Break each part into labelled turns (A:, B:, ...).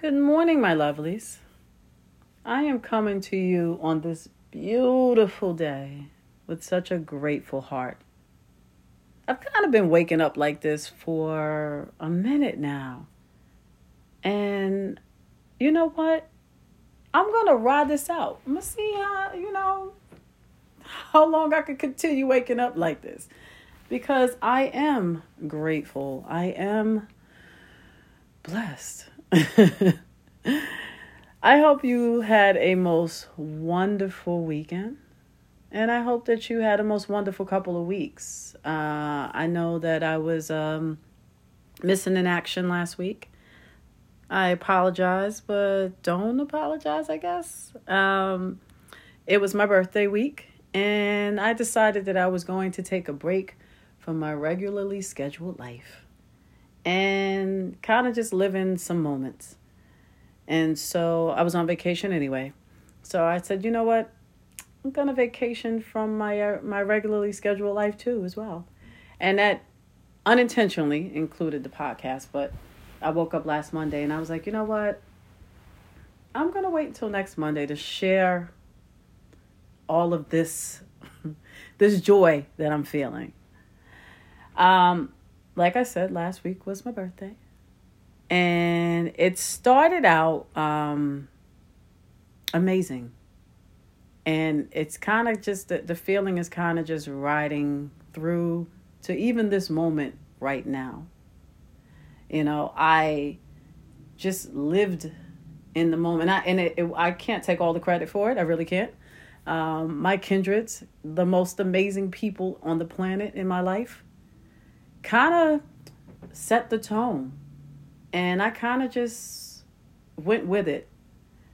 A: Good morning, my lovelies. I am coming to you on this beautiful day with such a grateful heart. I've kind of been waking up like this for a minute now. And you know what? I'm going to ride this out. I'm going to see how, you know, how long I can continue waking up like this. Because I am grateful. I am blessed. I hope you had a most wonderful weekend. And I hope that you had a most wonderful couple of weeks. Uh, I know that I was um, missing in action last week. I apologize, but don't apologize, I guess. Um, it was my birthday week, and I decided that I was going to take a break from my regularly scheduled life and kind of just living some moments. And so I was on vacation anyway. So I said, you know what? I'm gonna vacation from my uh, my regularly scheduled life too as well, and that unintentionally included the podcast. But I woke up last Monday and I was like, you know what? I'm gonna wait until next Monday to share all of this this joy that I'm feeling. Um, like I said, last week was my birthday. And it started out um, amazing. And it's kind of just the, the feeling is kind of just riding through to even this moment right now. You know, I just lived in the moment. I, and it, it, I can't take all the credit for it. I really can't. Um, my kindreds, the most amazing people on the planet in my life, kind of set the tone. And I kind of just went with it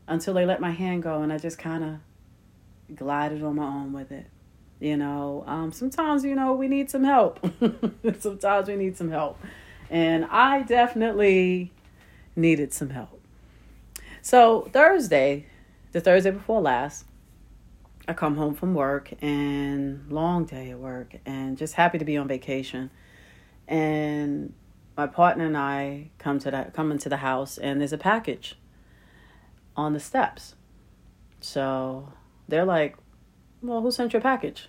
A: until they let my hand go, and I just kind of glided on my own with it. You know, um, sometimes, you know, we need some help. sometimes we need some help. And I definitely needed some help. So, Thursday, the Thursday before last, I come home from work and long day at work and just happy to be on vacation and my partner and I come to that come into the house and there's a package on the steps. So they're like, "Well, who sent your package?"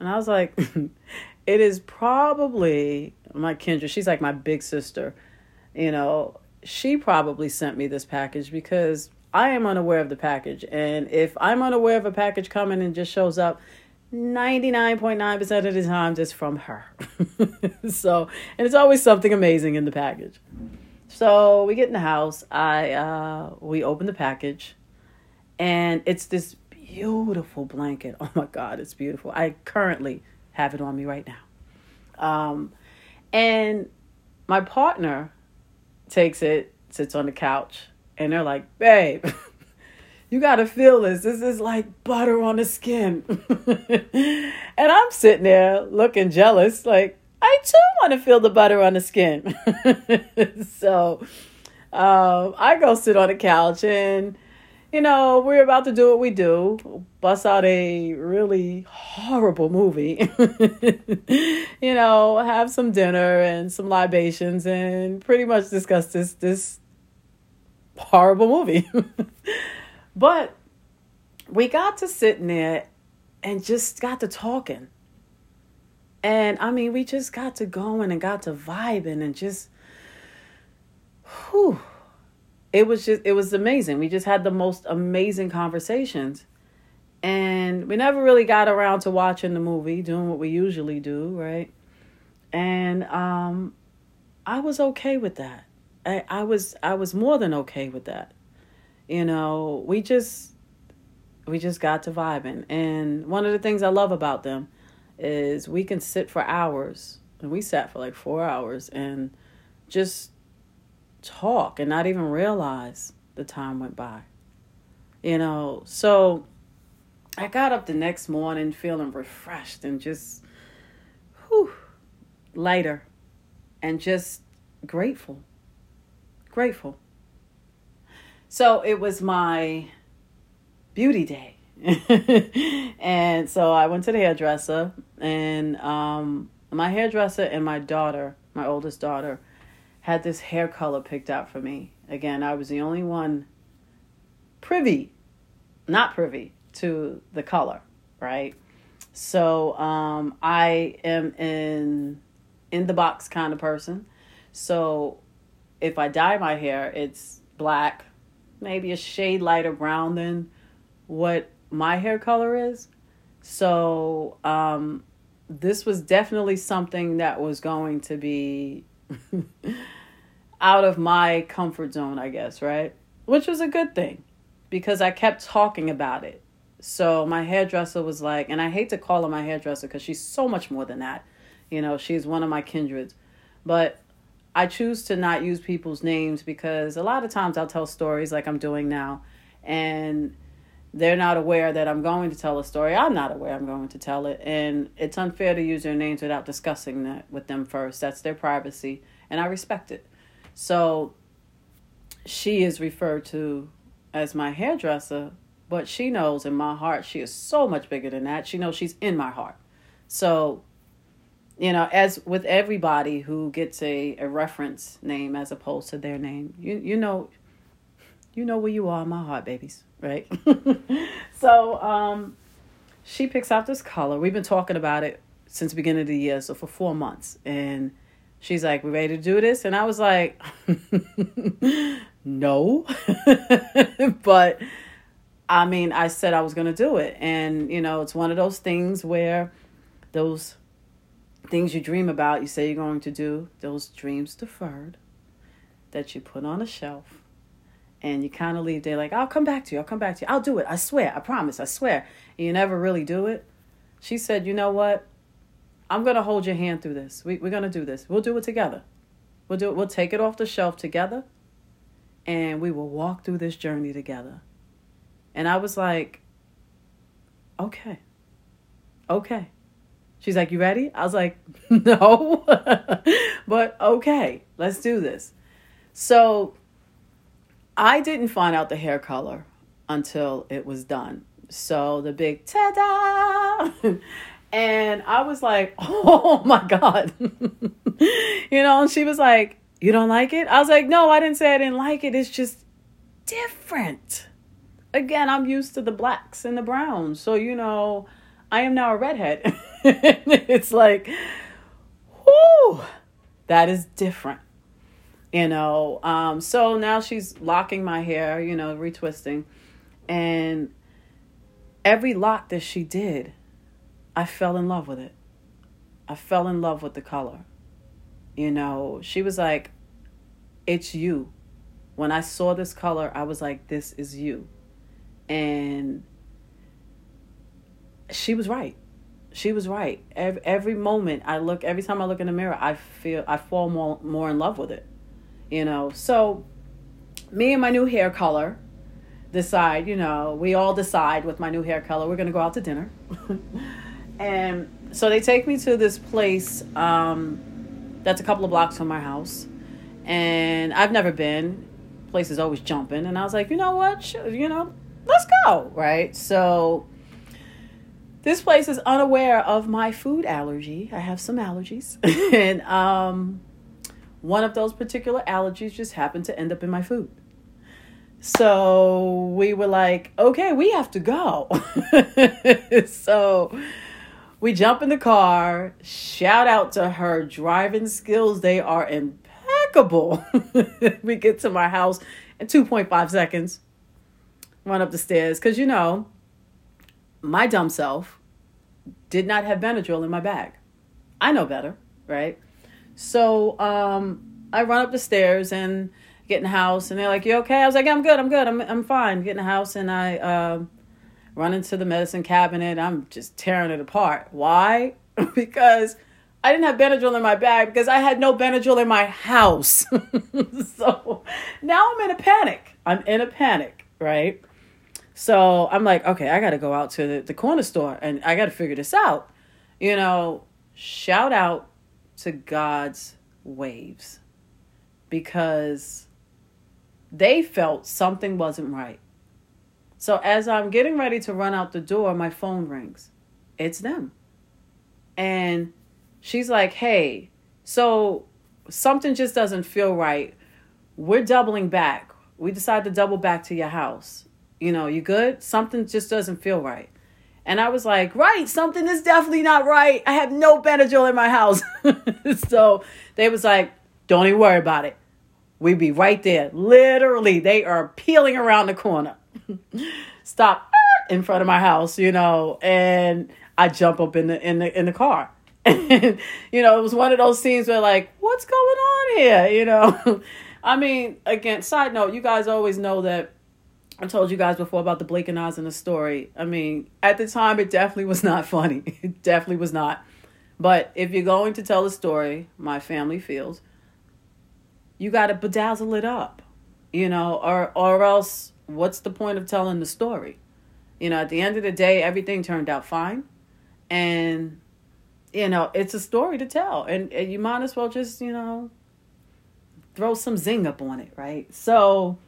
A: And I was like, "It is probably my Kendra. She's like my big sister. You know, she probably sent me this package because I am unaware of the package. And if I'm unaware of a package coming and just shows up, 99.9% of the times it's from her. so, and it's always something amazing in the package. So we get in the house. I uh, we open the package, and it's this beautiful blanket. Oh my God, it's beautiful. I currently have it on me right now. Um, and my partner takes it, sits on the couch, and they're like, "Babe." you got to feel this. This is like butter on the skin. and I'm sitting there looking jealous, like, I too want to feel the butter on the skin. so um, I go sit on the couch and, you know, we're about to do what we do bust out a really horrible movie, you know, have some dinner and some libations and pretty much discuss this, this horrible movie. But we got to sitting there and just got to talking. And I mean, we just got to going and got to vibing and just, whew. It was just, it was amazing. We just had the most amazing conversations. And we never really got around to watching the movie, doing what we usually do, right? And um, I was okay with that. I, I was I was more than okay with that you know, we just we just got to vibing. And one of the things I love about them is we can sit for hours. And we sat for like four hours and just talk and not even realize the time went by. You know, so I got up the next morning feeling refreshed and just whew, lighter and just grateful. Grateful. So it was my beauty day. and so I went to the hairdresser, and um, my hairdresser and my daughter, my oldest daughter, had this hair color picked out for me. Again, I was the only one privy, not privy to the color, right? So um, I am in in the box kind of person. So if I dye my hair, it's black, maybe a shade lighter brown than what my hair color is. So um, this was definitely something that was going to be out of my comfort zone, I guess, right? Which was a good thing because I kept talking about it. So my hairdresser was like, and I hate to call her my hairdresser because she's so much more than that. You know, she's one of my kindreds. But I choose to not use people's names because a lot of times I'll tell stories like I'm doing now, and they're not aware that I'm going to tell a story. I'm not aware I'm going to tell it. And it's unfair to use their names without discussing that with them first. That's their privacy, and I respect it. So she is referred to as my hairdresser, but she knows in my heart she is so much bigger than that. She knows she's in my heart. So, you know, as with everybody who gets a, a reference name as opposed to their name, you you know you know where you are my heart, babies, right? so, um she picks out this color. We've been talking about it since the beginning of the year, so for four months. And she's like, We ready to do this? And I was like, No. but I mean, I said I was going to do it. And, you know, it's one of those things where those things you dream about, you say you're going to do, those dreams deferred that you put on a shelf and you kind of leave there like, I'll come back to you. I'll come back to you. I'll do it. I swear. I promise. I swear. And you never really do it. She said, You know what? I'm going to hold your hand through this. We, we're going to do this. We'll do it together. We'll do it. We'll take it off the shelf together and we will walk through this journey together. And I was like, okay, okay. She's like, you ready? I was like, no, but okay, let's do this. So I didn't find out the hair color until it was done. So the big ta da! and I was like, oh my God. you know, and she was like, you don't like it? I was like, No, I didn't say I didn't like it. It's just different. Again, I'm used to the blacks and the browns. So, you know, I am now a redhead. it's like, whoo, that is different. You know, um, so now she's locking my hair, you know, retwisting. And every lock that she did, I fell in love with it. I fell in love with the color. You know, she was like, It's you. When I saw this color, I was like, This is you. And she was right. She was right. Every, every moment I look, every time I look in the mirror, I feel, I fall more, more in love with it. You know, so me and my new hair color decide, you know, we all decide with my new hair color, we're to go out to dinner. and so they take me to this place. Um, that's a couple of blocks from my house. And I've never been. Place is always jumping. And I was like, you know what? You know, let's go. Right. So this place is unaware of my food allergy. I have some allergies. and um, one of those particular allergies just happened to end up in my food. So we were like, okay, we have to go. so we jump in the car. Shout out to her driving skills. They are impeccable. we get to my house in 2.5 seconds. Run up the stairs. Because, you know, my dumb self did not have Benadryl in my bag. I know better, right? So um, I run up the stairs and get in the house. And they're like, You okay? I was like, I'm good. I'm good. I'm, I'm fine. Get in the house. And I. Uh, run into the medicine cabinet. I'm just tearing it apart. Why? because I didn't have Benadryl in my bag because I had no Benadryl in my house. so now I'm in a panic. I'm in a panic, right? So I'm like, okay, I got to go out to the, the corner store and I got to figure this out. You know, shout out to God's waves because they felt something wasn't right. So as I'm getting ready to run out the door, my phone rings. It's them. And she's like, hey, so something just doesn't feel right. we're doubling back. We decide to double back to your house. You know, you good? Something just doesn't feel right. And I was like, right, something is definitely not right. I have no Benadryl in my house. so they was like, don't even worry about it. We be right there. Literally, they are peeling around the corner. Stop in front of my house, you know, and I jump up in the in the in the car. And you know, it was one of those scenes where like, what's going on here? You know. I mean, again, side note, you guys always know that I told you guys before about the Blake and Oz in the story. I mean, at the time, it definitely was not funny. It definitely was not. But if you're going to tell a story, my family feels, you got to bedazzle it up, you know, or or else what's the point of telling the story? You know, at the end of the day, everything turned out fine, and you know, it's a story to tell, and, and you might as well just you know throw some zing up on it, right? So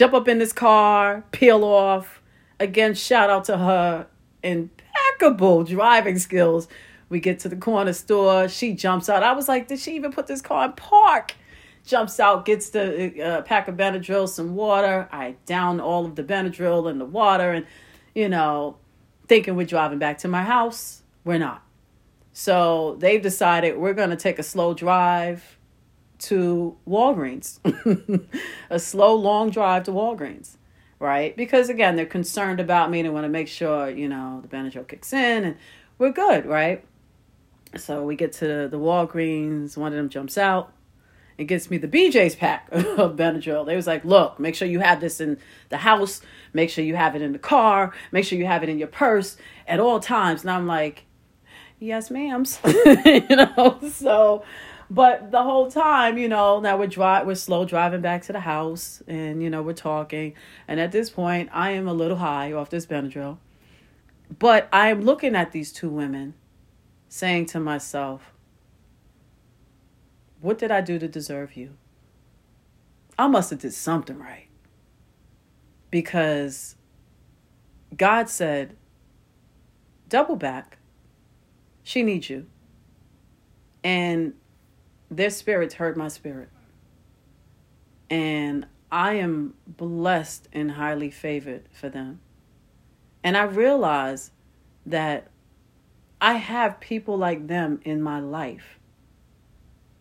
A: jump up in this car, peel off. Again, shout out to her impeccable driving skills. We get to the corner store. She jumps out. I was like, did she even put this car in park? Jumps out, gets the uh, pack of Benadryl, some water. I down all of the Benadryl and the water, and you know, thinking we're driving back to my house. We're not. So they've decided we're going to take a slow drive to Walgreens, a slow, long drive to Walgreens, right? Because again, they're concerned about me. They want to make sure, you know, the Benadryl kicks in and we're good, right? So we get to the Walgreens. One of them jumps out and gets me the BJ's pack of Benadryl. They was like, look, make sure you have this in the house. Make sure you have it in the car. Make sure you have it in your purse at all times. And I'm like, yes, ma'am. you know, so but the whole time, you know, now we're dri- we're slow driving back to the house, and you know we're talking. And at this point, I am a little high off this Benadryl, but I am looking at these two women, saying to myself, "What did I do to deserve you? I must have did something right." Because God said, "Double back. She needs you." And their spirits hurt my spirit. And I am blessed and highly favored for them. And I realize that I have people like them in my life.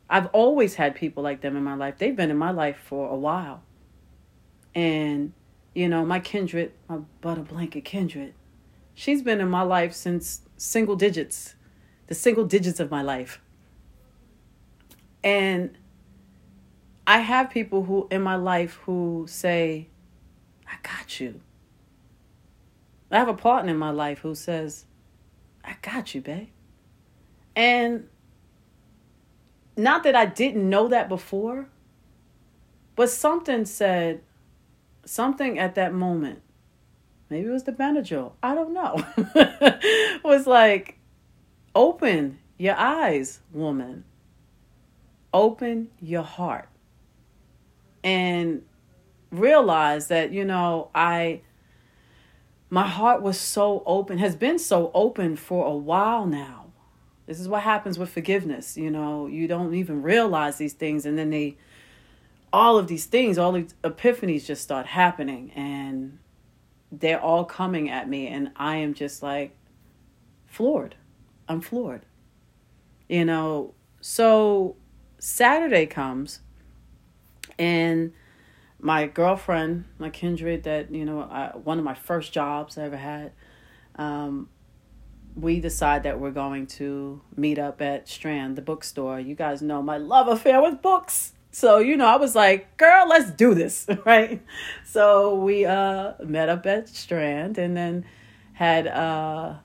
A: I've always had people like them in my life. They've been in my life for a while. And, you know, my kindred, my butter blanket kindred, she's been in my life since single digits, the single digits of my life. And I have people who in my life who say, I got you. I have a partner in my life who says, I got you, babe. And not that I didn't know that before, but something said, something at that moment, maybe it was the Benadryl, I don't know, was like, open your eyes, woman open your heart and realize that you know i my heart was so open has been so open for a while now. This is what happens with forgiveness you know you don't even realize these things and then they all of these things all these epiphanies just start happening and they're all coming at me and i am just like floored. I'm floored. You know so Saturday comes, and my girlfriend, my kindred, that you know, I, one of my first jobs I ever had, um, we decide that we're going to meet up at Strand, the bookstore. You guys know my love affair with books. So, you know, I was like, girl, let's do this, right? So we uh, met up at Strand and then had uh,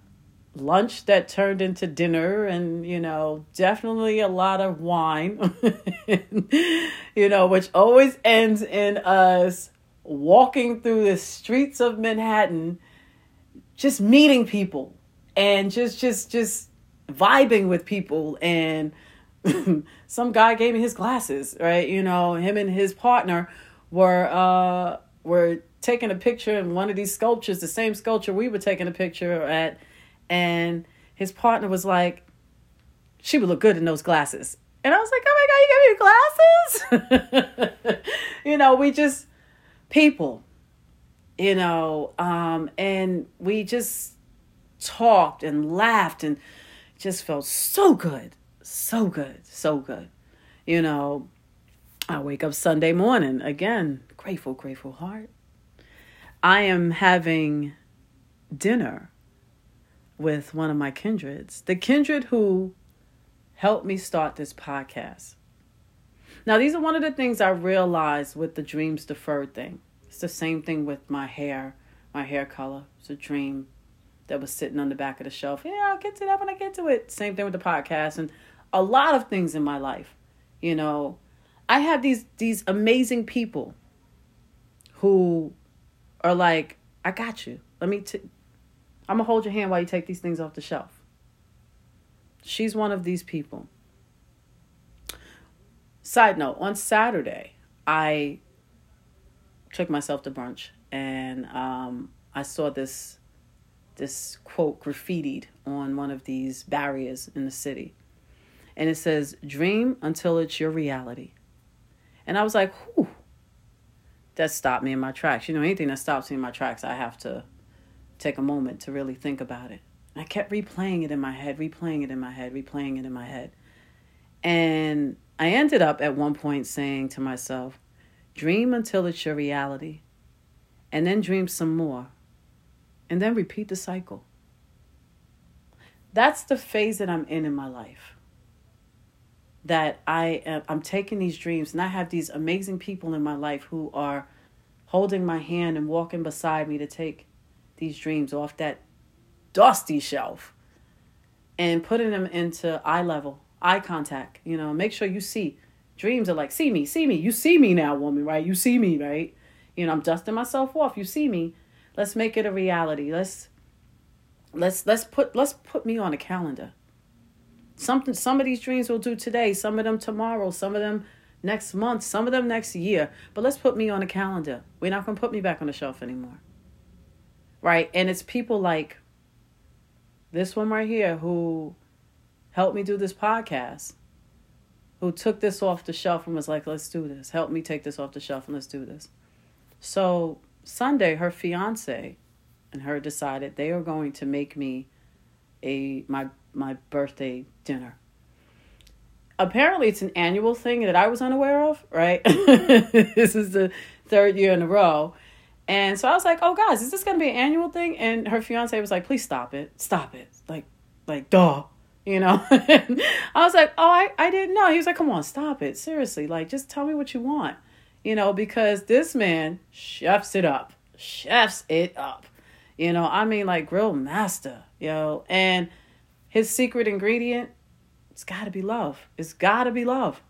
A: lunch that turned into dinner and you know definitely a lot of wine you know which always ends in us walking through the streets of Manhattan just meeting people and just just just vibing with people. And some guy gave me his glasses right? You know him and his partner were uh were taking a picture in one of these sculptures the same sculpture we were taking a picture at and his partner was like, she would look good in those glasses. And I was like, oh my God, you gave me glasses? you know, we just, people, you know, um, and we just talked and laughed and just felt so good, so good, so good. You know, I wake up Sunday morning again, grateful, grateful heart. I am having dinner with one of my kindreds, the kindred who helped me start this podcast. Now, these are one of the things I realized with the dreams deferred thing. It's the same thing with my hair, my hair color. It's a dream that was sitting on the back of the shelf. Yeah, I'll get to that when I get to it. Same thing with the podcast and a lot of things in my life. You know, I have these these amazing people who are like, I got you. Let me t- I'm gonna hold your hand while you take these things off the shelf. She's one of these people. Side note, on Saturday, I took myself to brunch and um, I saw this this quote graffitied on one of these barriers in the city. And it says, Dream until it's your reality. And I was like, whew, that stopped me in my tracks. You know, anything that stops me in my tracks, I have to take a moment to really think about it. And I kept replaying it in my head, replaying it in my head, replaying it in my head. And I ended up at one point saying to myself, dream until it's your reality, and then dream some more and then repeat the cycle. That's the phase that I'm in in my life. That I am, I'm taking these dreams and I have these amazing people in my life who are holding my hand and walking beside me to take these dreams off that dusty shelf and putting them into eye level, eye contact. You know, make sure you see. Dreams are like, see me, see me. You see me now, woman, right? You see me, right? You know, I'm dusting myself off. You see me. Let's make it a reality. Let's let's let's put let's put me on a calendar. Something some of these dreams will do today, some of them tomorrow, some of them next month, some of them next year. But let's put me on a calendar. We're not gonna put me back on the shelf anymore. Right? And it's people like this one right here who helped me do this podcast who took this off the shelf and was like, let's do this. Help me take this off the shelf and let's do this. So Sunday, her fiance and her decided they are going to make me a my my birthday dinner. Apparently, it's an annual thing that I was unaware of. Right, this is the third year in a row, and so I was like, "Oh, guys, is this going to be an annual thing?" And her fiance was like, "Please stop it, stop it, like, like, duh." You know, I was like, oh, I, I didn't know. He was like, come on, stop it. Seriously, like, just tell me what you want you know, because this man chefs it up, chefs it up. You know, I mean, like grill master, know, and his secret ingredient, it's got to be love. It's got to be love.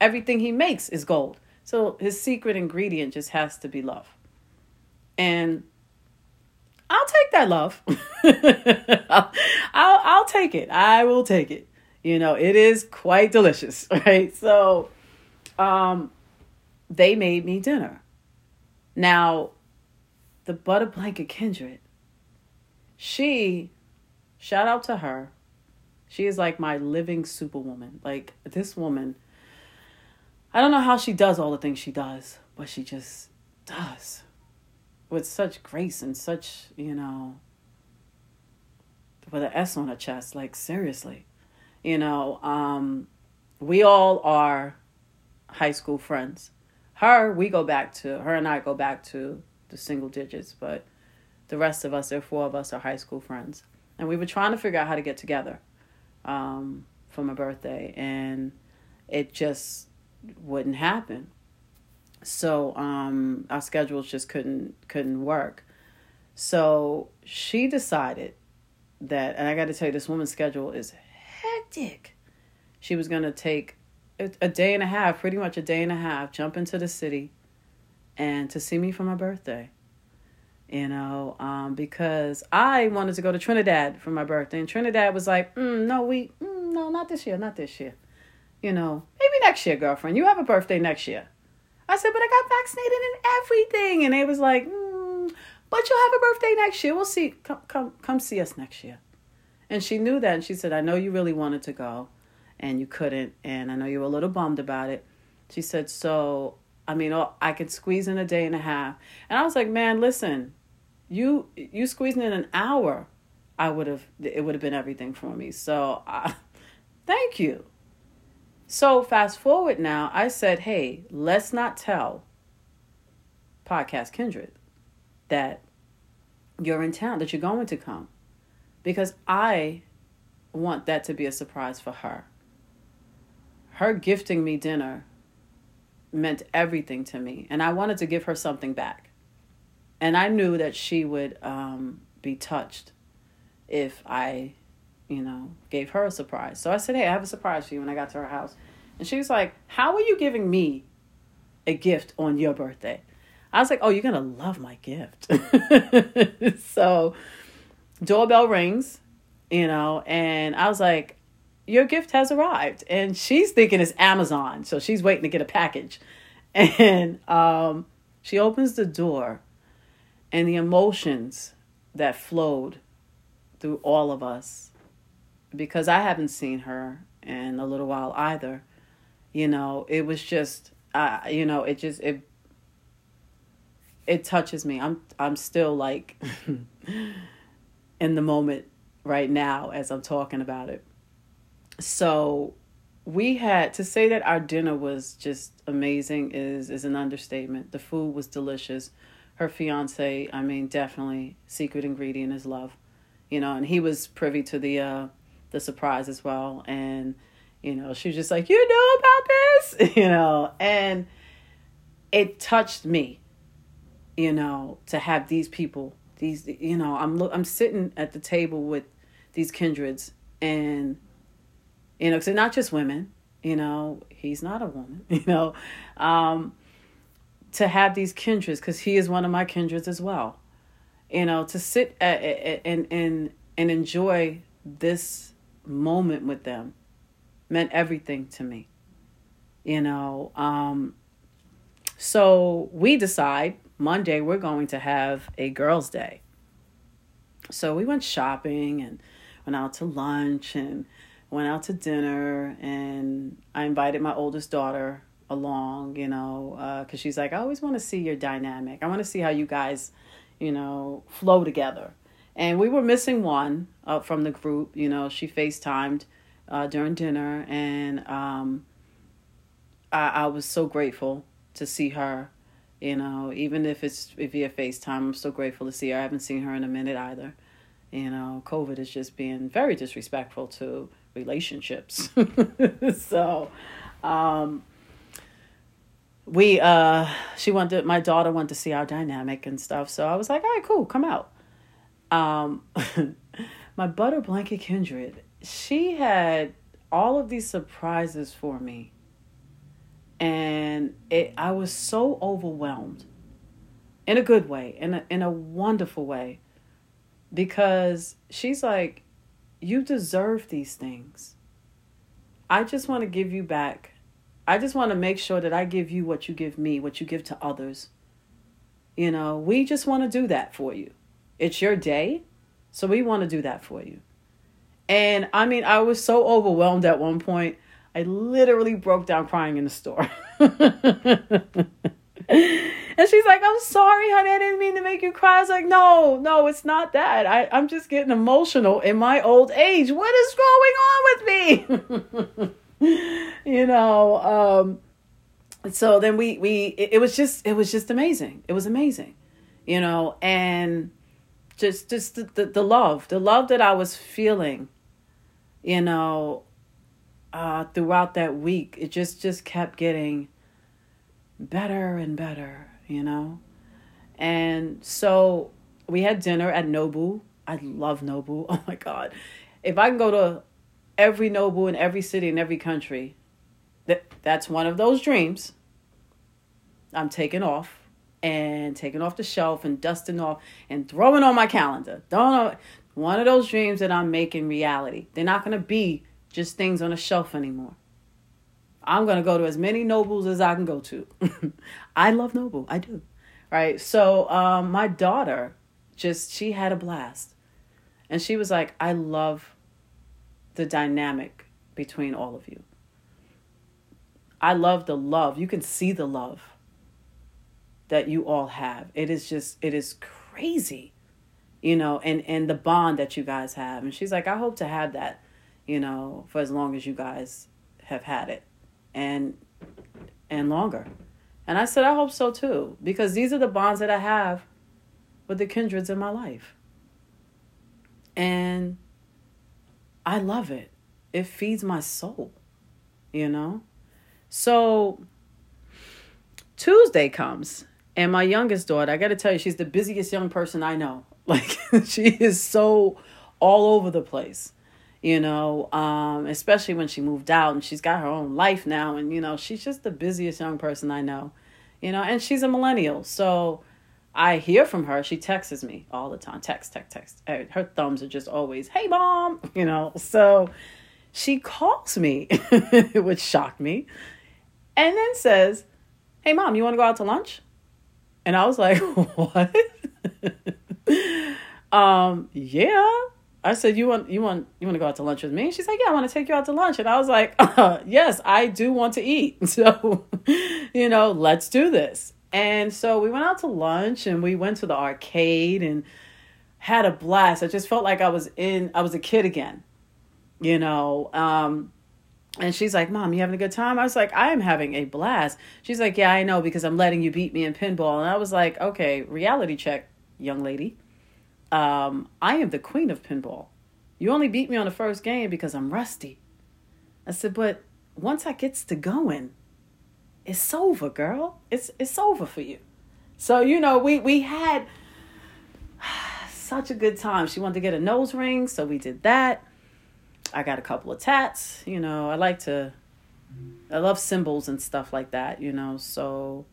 A: Everything he makes is gold. So his secret ingredient just has to be love. And I'll take that love. I'll, I'll, I'll take it. I will take it. You know, it is quite delicious, right? So, um, they made me dinner. Now, the butter blanket kindred, she, shout out to her. She is like my living superwoman. Like this woman, I don't know how she does all the things she does, but she just does with such grace and such, you know, with an S on her chest. Like, seriously. You know, um, we all are high school friends her, we go back to her and I go back to the single digits, but the rest of us, there are four of us, are high school friends, and we were trying to figure out how to get together um, for my birthday, and it just wouldn't happen. So um, our schedules just couldn't couldn't work. So she decided that, and I got to tell you, this woman's schedule is hectic. She was to take a day and a half, pretty much a day and a half, jump into the city and to see me for my birthday. You know, um, because I wanted to go to Trinidad for my birthday, and Trinidad was like, mm, "No, we, mm, no, not this year, not this year. You know, maybe next year, girlfriend. You have a birthday next year." I said, "But I got vaccinated and everything," and they was like, mm, "But you'll have a birthday next year. We'll see. Come, come, come see us next year." And she knew that, and she said, "I know you really wanted to go." and you couldn't. And I know you were a little bummed about it. She said, So, I mean, oh, I could squeeze in a day and a half. And I was like, Man, listen, you you squeezing in an hour, I would have, it would have been everything for me. So, uh, thank you. So, fast forward now, I said, Hey, let's not tell Podcast Kindred that you're in town, that you're going to come. Because I want that to be a surprise for her. Her gifting me dinner meant everything to me, and I wanted to give her something back. And I knew that she would um, be touched if I, you know, gave her a surprise. So I said, Hey, I have a surprise for you when I got to her house. And she was like, How are you giving me a gift on your birthday? I was like, Oh, you're going to love my gift. so, doorbell rings, you know, and I was like, Your gift has arrived. And she's thinking it's Amazon. So she's waiting to get a package. And um, she opens the door, and the emotions that flowed through all of us, because I haven't seen her in a little while either, you know, it was just, uh, you know, it just, it, it touches me. I'm I'm still like in the moment right now as I'm talking about it. So we had to say that our dinner was just amazing is is an understatement. The food was delicious. Her fiance, I mean, definitely secret ingredient is love. You know, and he was privy to the uh the surprise as well and you know, she was just like, "You know about this?" you know, and it touched me. You know, to have these people these you know i'm i'm sitting at the table with these kindreds and you know because they're not just women you know he's not a woman you know um to have these kindreds because he is one of my kindreds as well you know to sit at, at, and and and enjoy this moment with them meant everything to me you know um so we decide Monday we're going to have a girls' day. So we went shopping and went out to lunch and went out to dinner and I invited my oldest daughter along, you know, because uh, she's like, I always want to see your dynamic. I want to see how you guys, you know, flow together. And we were missing one uh, from the group. You know, she FaceTimed uh, during dinner, and um, I, I was so grateful to see her you know, even if it's via FaceTime, I'm so grateful to see her. I haven't seen her in a minute either. You know, COVID is just being very disrespectful to relationships. so, um, we uh she wanted my daughter wanted to see our dynamic and stuff so i was like all right cool come out um my butter blanket kindred she had all of these surprises for me and it I was so overwhelmed in a good way, in a in a wonderful way. Because she's like, You deserve these things. I just want to give you back. I just want to make sure that I give you what you give me, what you give to others. You know, we just want to do that for you. It's your day, so we want to do that for you. And I mean, I was so overwhelmed at one point. I literally broke down crying in the store. and she's like, I'm sorry, honey. I didn't mean to make you cry. I was like, no, no, it's not that. I, I'm just getting emotional in my old age. What is going on with me? you know, um, so then we, we, it, it was just, it was just amazing. It was amazing, you know, and just, just the, the, the love, the love that I was feeling, you know, uh, throughout that week, it just just kept getting better and better, you know. And so we had dinner at Nobu. I love Nobu. Oh my god, if I can go to every Nobu in every city in every country, that that's one of those dreams. I'm taking off and taking off the shelf and dusting off and throwing on my calendar. Don't know one of those dreams that I'm making reality. They're not gonna be just things on a shelf anymore. I'm going to go to as many Nobus as I can go to. I love Nobu. I do. Right. So, um, my daughter just, she had a blast. And she was like, I love the dynamic between all of you. I love the love. You can see the love that you all have. It is just it is crazy. You know, and and the bond that you guys have. And she's like, "I hope to have that, you know, for as long as you guys have had it." And and longer. And I said, I hope so too, because these are the bonds that I have with the kindreds in my life. And I love it. It feeds my soul, you know? So Tuesday comes, and my youngest daughter, I got to tell you, she's the busiest young person I know. Like, she is so all over the place you know, um, especially when she moved out and she's got her own life now. And, you know, she's just the busiest young person I know, you know, and she's a millennial. So I hear from her. She texts me all the time text, text, text. Her thumbs are just always, hey, mom, you know. So she calls me, which shocked me, and then says, hey, mom, you want to go out to lunch? And I was like, what? um, yeah I said, "You want you want you want to go out to lunch with me?" She's like, "Yeah, I want to take you out to lunch." And I was like, uh, "Yes, I do want to eat. So, you know, let's do this." And so we went out to lunch and we went to the arcade and had a blast. I just felt like I was in I was a kid again. You know, um and she's like, "Mom, you having a good time?" I was like, "I am having a blast." She's like, "Yeah, I know because I'm letting you beat me in pinball." And I was like, "Okay, reality check, young lady." um, I am the queen of pinball. You only beat me on the first game because I'm rusty. I said, but once I gets to going, it's over, girl. It's it's over for you. So you know, we we had such a good time. She wanted to get a nose ring, so we did that. I got a couple of tats. You know, I like to, I love symbols and stuff like that. You know, so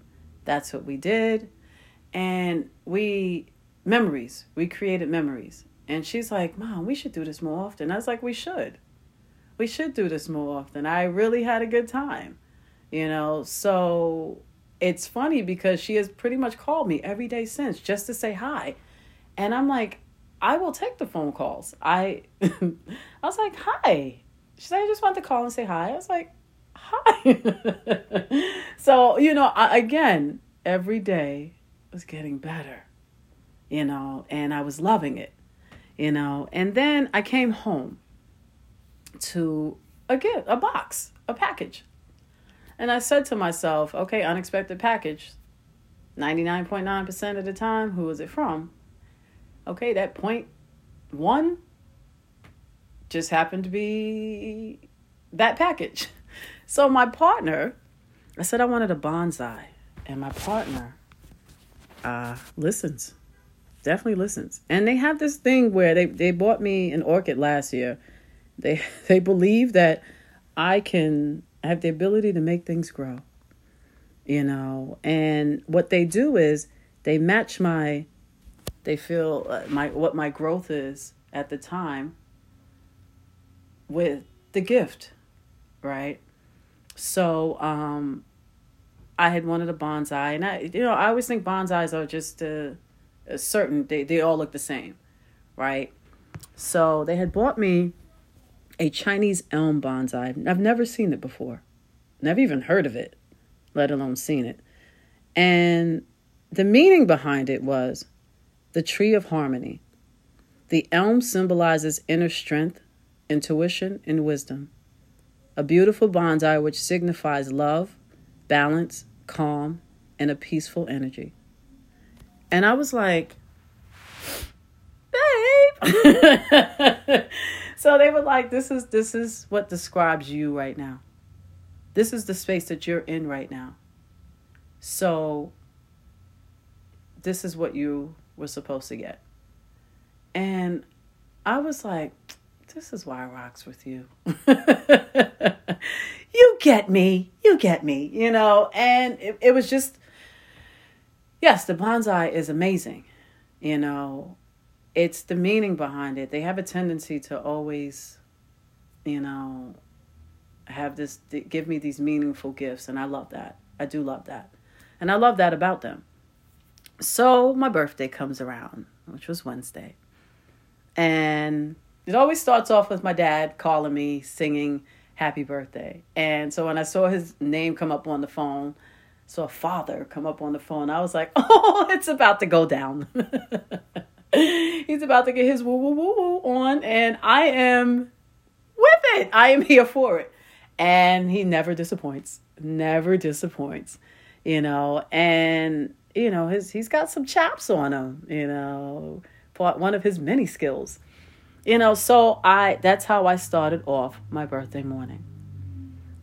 A: that's what we did, and we memories. We created memories. And she's like, Mom, we should do this more often. I was like, We should. We should do this more often. I really had a good time. You know, so it's funny because she has pretty much called me every day since just to say hi. And I'm like, I will take the phone calls. I I was like, hi. She said, I just want to call and say hi. I was like, hi. so, you know, I, again, every day was getting better you know, and I was loving it, you know. And then I came home to a gift, a box, a package. And I said to myself, okay, unexpected package. 99.9% of the time, who is it from? Okay, that point one just happened to be that package. So my partner, I said I wanted a bonsai, and my partner uh, listens definitely listens. And they have this thing where they they bought me an orchid last year. They they believe that I can have the ability to make things grow. You know, and what they do is they match my they feel uh, my what my growth is at the time with the gift, right? So, um I had wanted a bonsai and I you know, I always think bonsais are just uh certain they, they all look the same right? So they had bought me a chinese elm bonsai. I've never seen it before. Never even heard of it let alone seen it. And the meaning behind it was the tree of harmony the elm symbolizes inner strength intuition and wisdom a beautiful bonsai which signifies love balance calm and a peaceful energy and I was like, babe. so they were like, this is this is what describes you right now. This is the space that you're in right now. So this is what you were supposed to get. And I was like, this is why I rocks with you. you get me. You get me, you know? And it, it was just yes, the bonsai is amazing. You know, it's the meaning behind it. They have a tendency to always, you know, have this, give me these meaningful gifts. And I love that. I do love that. And I love that about them. So my birthday comes around, which was Wednesday. And it always starts off with my dad calling me, singing happy birthday. And so when I saw his name come up on the phone, saw father come up on the phone, I was like, oh, it's about to go down. He's about to get his woo woo woo woo on, and I am with it. I am here for it. And he never disappoints. Never disappoints. You know, and you know, his he's got some chops on him, you know, for one of his many skills. You know, so I that's how I started off my birthday morning.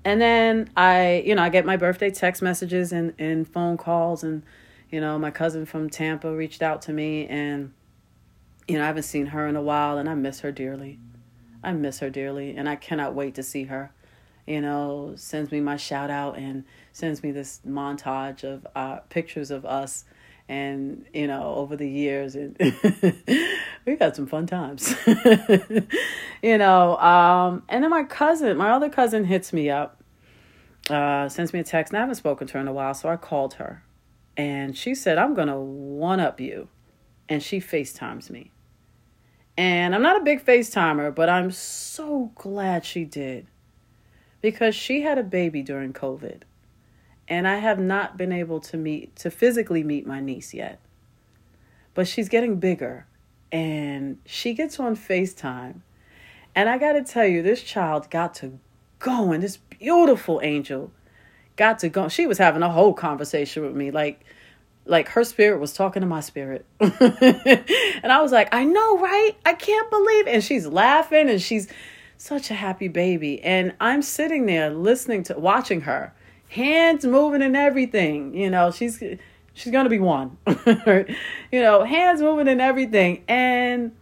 A: And then I, you know, I get my birthday text messages and, and phone calls and you know, my cousin from Tampa reached out to me and you know, I haven't seen her in a while and I miss her dearly. I miss her dearly and I cannot wait to see her. You know, sends me my shout out and sends me this montage of uh, pictures of us and you know over the years and we got some fun times. You know um, and then my cousin my other cousin hits me up uh, sends me a text and i haven't spoken to her in a while so i called her. And she said i'm gonna one up you. And she facetimes me. And I'm not a big FaceTimer, but I'm so glad she did. Because she had a baby during COVID. And I have not been able to meet, to physically meet my niece yet. But she's getting bigger and she gets on FaceTime. And I got to tell you, this child got to go, and this beautiful angel got to go. She was having a whole conversation with me. Like, like her spirit was talking to my spirit. and I was like, I know, right? I can't believe. And she's laughing and she's such a happy baby. And I'm sitting there listening to watching her, hands moving and everything. You know, she's she's gonna be one. you know, hands moving and everything. And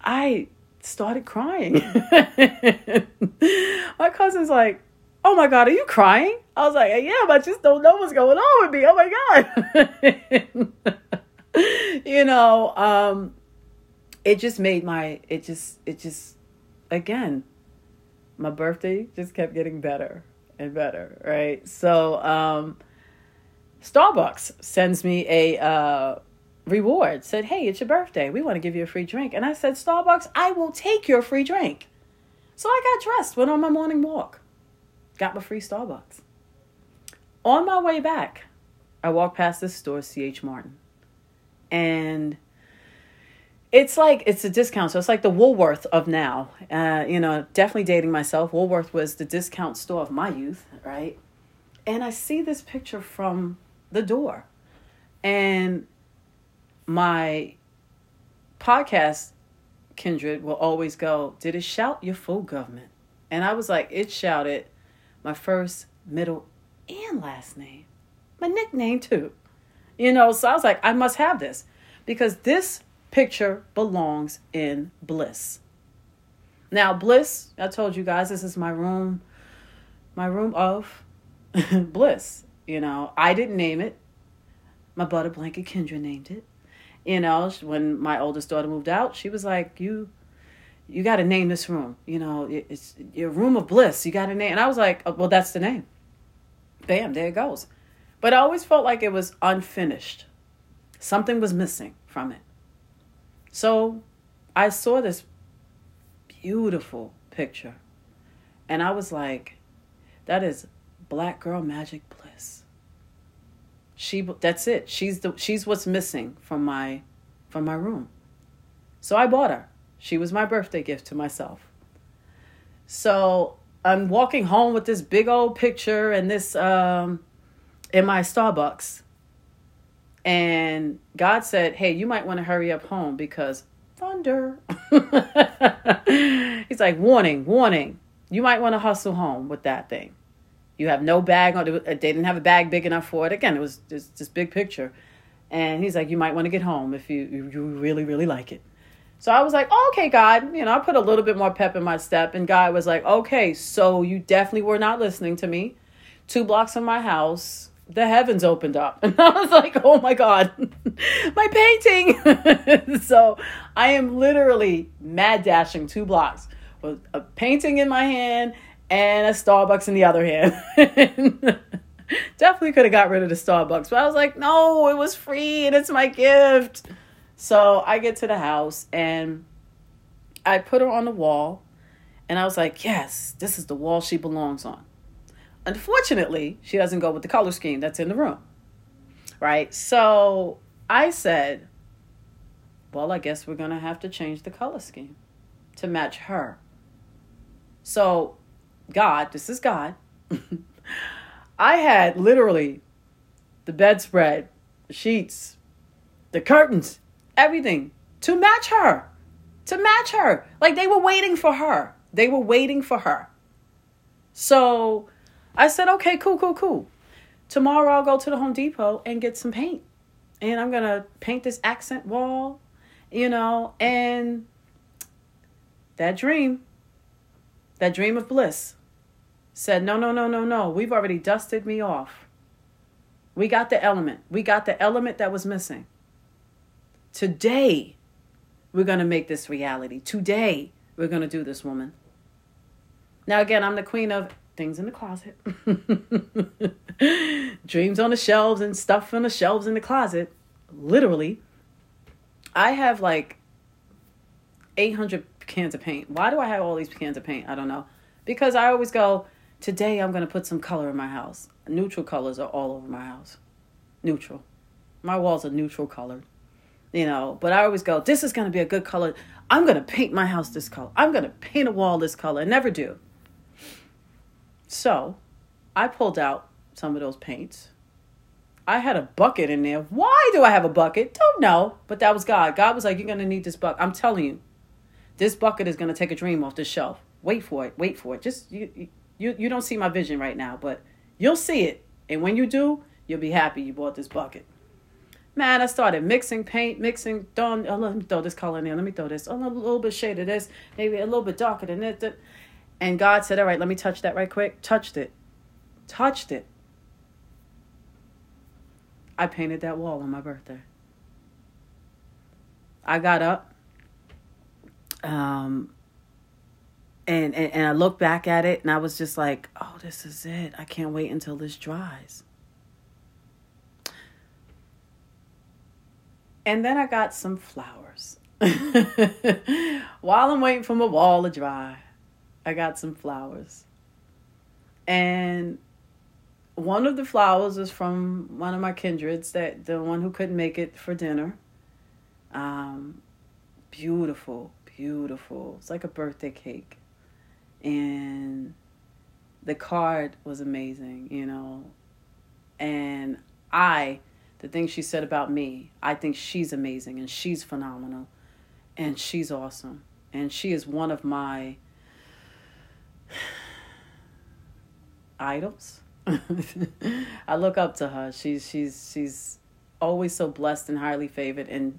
A: I started crying. my cousin's like, oh my God, are you crying? I was like, yeah, but I just don't know what's going on with me. Oh my God. you know, um, it just made my, it just, it just, again, my birthday just kept getting better and better, right? So, um, Starbucks sends me a uh, reward, said, hey, it's your birthday. We want to give you a free drink. And I said, Starbucks, I will take your free drink. So I got dressed, went on my morning walk got my free Starbucks. On my way back, I walked past this store, CH Martin, and it's like it's a discount. So it's like the Woolworth of now. Uh, you know, definitely dating myself. Woolworth was the discount store of my youth, right? And I see this picture from the door, and my podcast kindred will always go, Did it shout your full government? And I was like, It shouted my first, middle, and last name. My nickname, too. You know, so I was like, I must have this because this picture belongs in Bliss. Now, Bliss, I told you guys, this is my room, my room of Bliss. You know, I didn't name it. My butter blanket Kendra named it. You know, when my oldest daughter moved out, she was like, "You you got to name this room. You know, it's your room of bliss. You got to name. And I was like, oh, well, that's the name. Bam, there it goes. But I always felt like it was unfinished. Something was missing from it. So I saw this beautiful picture. And I was like, that is black girl magic bliss. She that's it. She's the she's what's missing from my from my room. So I bought her. She was my birthday gift to myself. So I'm walking home with this big old picture and this um, in my Starbucks. And God said, Hey, you might want to hurry up home because thunder. He's like, Warning, warning. You might want to hustle home with that thing. You have no bag. On. They didn't have a bag big enough for it. Again, it was just this big picture. And he's like, You might want to get home if you, you really, really like it. So I was like, okay, God, you know, I put a little bit more pep in my step. And God was like, okay, so you definitely were not listening to me. Two blocks from my house, the heavens opened up. And I was like, oh my God, my painting. so I am literally mad dashing two blocks with a painting in my hand and a Starbucks in the other hand. definitely could have got rid of the Starbucks, but I was like, no, it was free and it's my gift. So I get to the house and I put her on the wall And I was like, yes, this is the wall she belongs on. Unfortunately, she doesn't go with the color scheme that's in the room. Right? So I said, well, I guess we're going to have to change the color scheme to match her. So, God, this is God. I had literally the bedspread, the sheets, the curtains, everything to match her. To match her. Like they were waiting for her. They were waiting for her. So I said, okay, cool, cool, cool. Tomorrow I'll go to the Home Depot and get some paint. And I'm going to paint this accent wall, you know, and that dream, that dream of bliss, said, no, no, no, no, no. We've already dusted me off. We got the element. We got the element that was missing. Today, we're going to make this reality. Today, we're going to do this, woman. Now, again, I'm the queen of things in the closet, dreams on the shelves, and stuff on the shelves in the closet. Literally, I have like 800 cans of paint. Why do I have all these cans of paint? I don't know. Because I always go, today I'm going to put some color in my house. Neutral colors are all over my house. Neutral. My walls are neutral colored. You know, but I always go, this is going to be a good color. I'm going to paint my house this color. I'm going to paint a wall this color. I never do. So I pulled out some of those paints. I had a bucket in there. Why do I have a bucket? Don't know. But that was God. God was like, You're going to need this bucket. I'm telling you, this bucket is going to take a dream off the shelf. Wait for it. Wait for it. Just, you, you, you don't see my vision right now, but you'll see it. And when you do, you'll be happy you bought this bucket. Man, I started mixing paint, mixing, throwing, oh, let me throw this color in there. Let me throw this. Oh, a little bit shade of this, maybe a little bit darker than that. And God said, All right, let me touch that right quick. Touched it. Touched it. I painted that wall on my birthday. I got up. Um, and, and, and I looked back at it and I was just like, oh, this is it. I can't wait until this dries. And then I got some flowers. While I'm waiting for my wall to dry, I got some flowers. And one of the flowers was from one of my kindreds, that the one who couldn't make it for dinner. Um, beautiful, beautiful. It's like a birthday cake. And the card was amazing, you know. And I, the thing she said about me, I think she's amazing and she's phenomenal and she's awesome. And she is one of my idols. I look up to her. She's she's she's always so blessed and highly favored and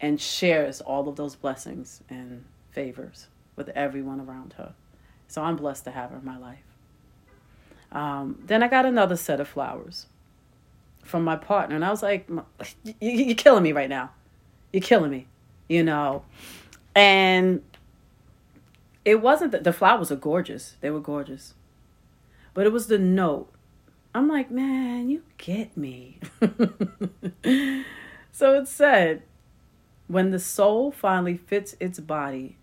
A: and shares all of those blessings and favors with everyone around her. So I'm blessed to have her in my life. Um, then I got another set of flowers from my partner, and I was like, "You're killing me right now. You're killing me," you know. And it wasn't that the flowers are gorgeous. They were gorgeous. But it was the note. I'm like, man, you get me. so it said, when the soul finally fits its body,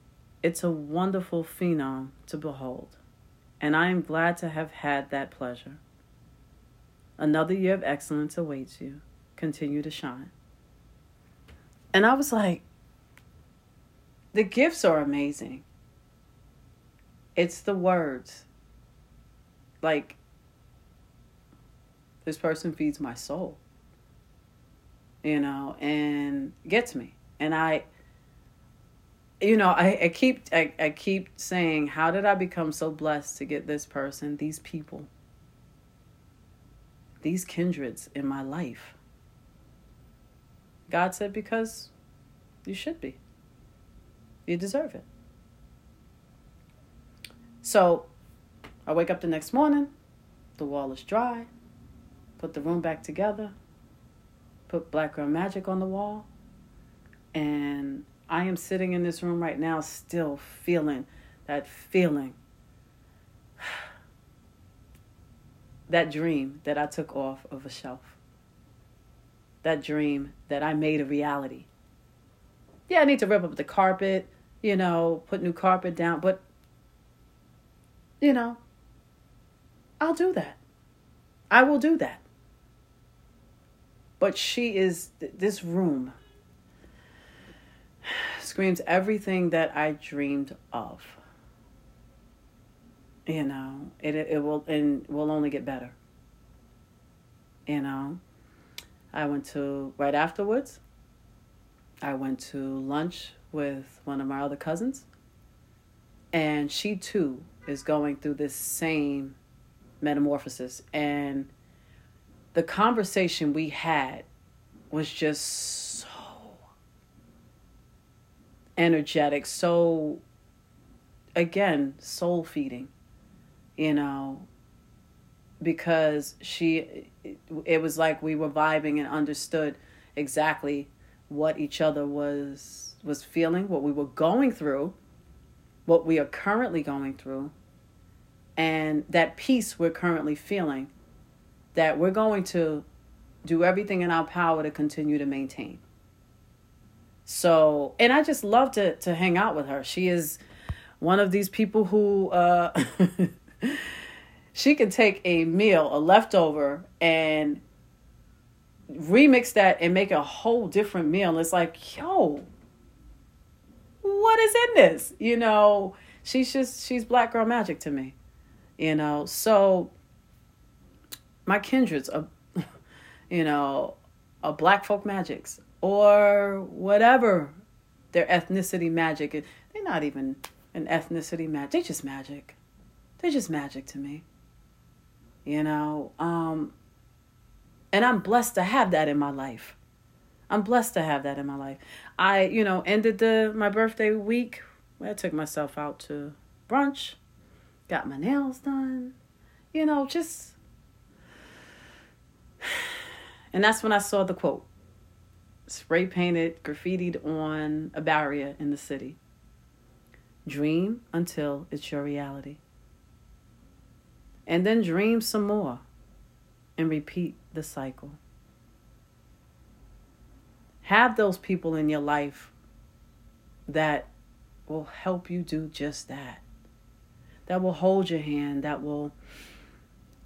A: it's a wonderful phenom to behold. And I am glad to have had that pleasure. Another year of excellence awaits you. Continue to shine. And I was like, the gifts are amazing. It's the words. Like, this person feeds my soul, you know, and gets me. And I, you know, I, I keep I, I keep saying, how did I become so blessed to get this person, these people, these kindreds in my life? God said, because you should be. You deserve it. So I wake up the next morning, the wall is dry, put the room back together, put Black Girl Magic on the wall, and I am sitting in this room right now still feeling that feeling. that dream that I took off of a shelf. That dream that I made a reality. Yeah, I need to rip up the carpet, you know, put new carpet down, but you know, I'll do that. I will do that. But she is, this room screams everything that I dreamed of. You know, it, it will, and will only get better. You know, I went to, right afterwards, I went to lunch with one of my other cousins. And she too is going through this same metamorphosis. And the conversation we had was just so energetic, so, again, soul feeding, you know, because she, it was like we were vibing and understood exactly what each other was was feeling, what we were going through, what we are currently going through, and that peace we're currently feeling that we're going to do everything in our power to continue to maintain. So, and I just love to to hang out with her. She is one of these people who uh she can take a meal, a leftover and remix that and make a whole different meal. It's like, yo, what is in this? You know, she's just she's black girl magic to me. You know, so my kindreds are you know, a black folk magics or whatever their ethnicity magic is. They're not even an ethnicity magic. They just magic. They're just magic to me. You know, um and I'm blessed to have that in my life. I'm blessed to have that in my life. I, you know, ended the my birthday week. I took myself out to brunch, got my nails done. You know, just and that's when I saw the quote. Spray painted, graffitied on a barrier in the city. Dream until it's your reality. And then dream some more and repeat the cycle. Have those people in your life that will help you do just that. That will hold your hand, that will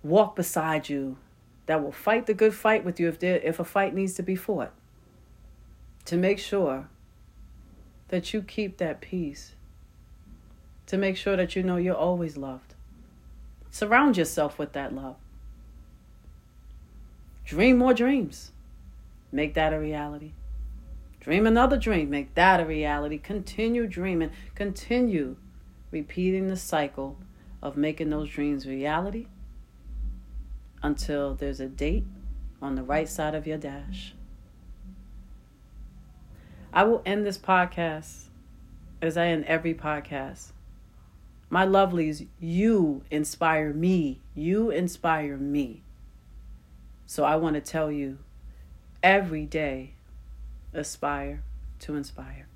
A: walk beside you, that will fight the good fight with you if there, if a fight needs to be fought. To make sure that you keep that peace. To make sure that you know you're always loved. Surround yourself with that love. Dream more dreams. Make that a reality. Dream another dream. Make that a reality. Continue dreaming. Continue repeating the cycle of making those dreams reality until there's a date on the right side of your dash. I will end this podcast as I end every podcast. My lovelies, you inspire me. You inspire me. So I want to tell you every day aspire to inspire.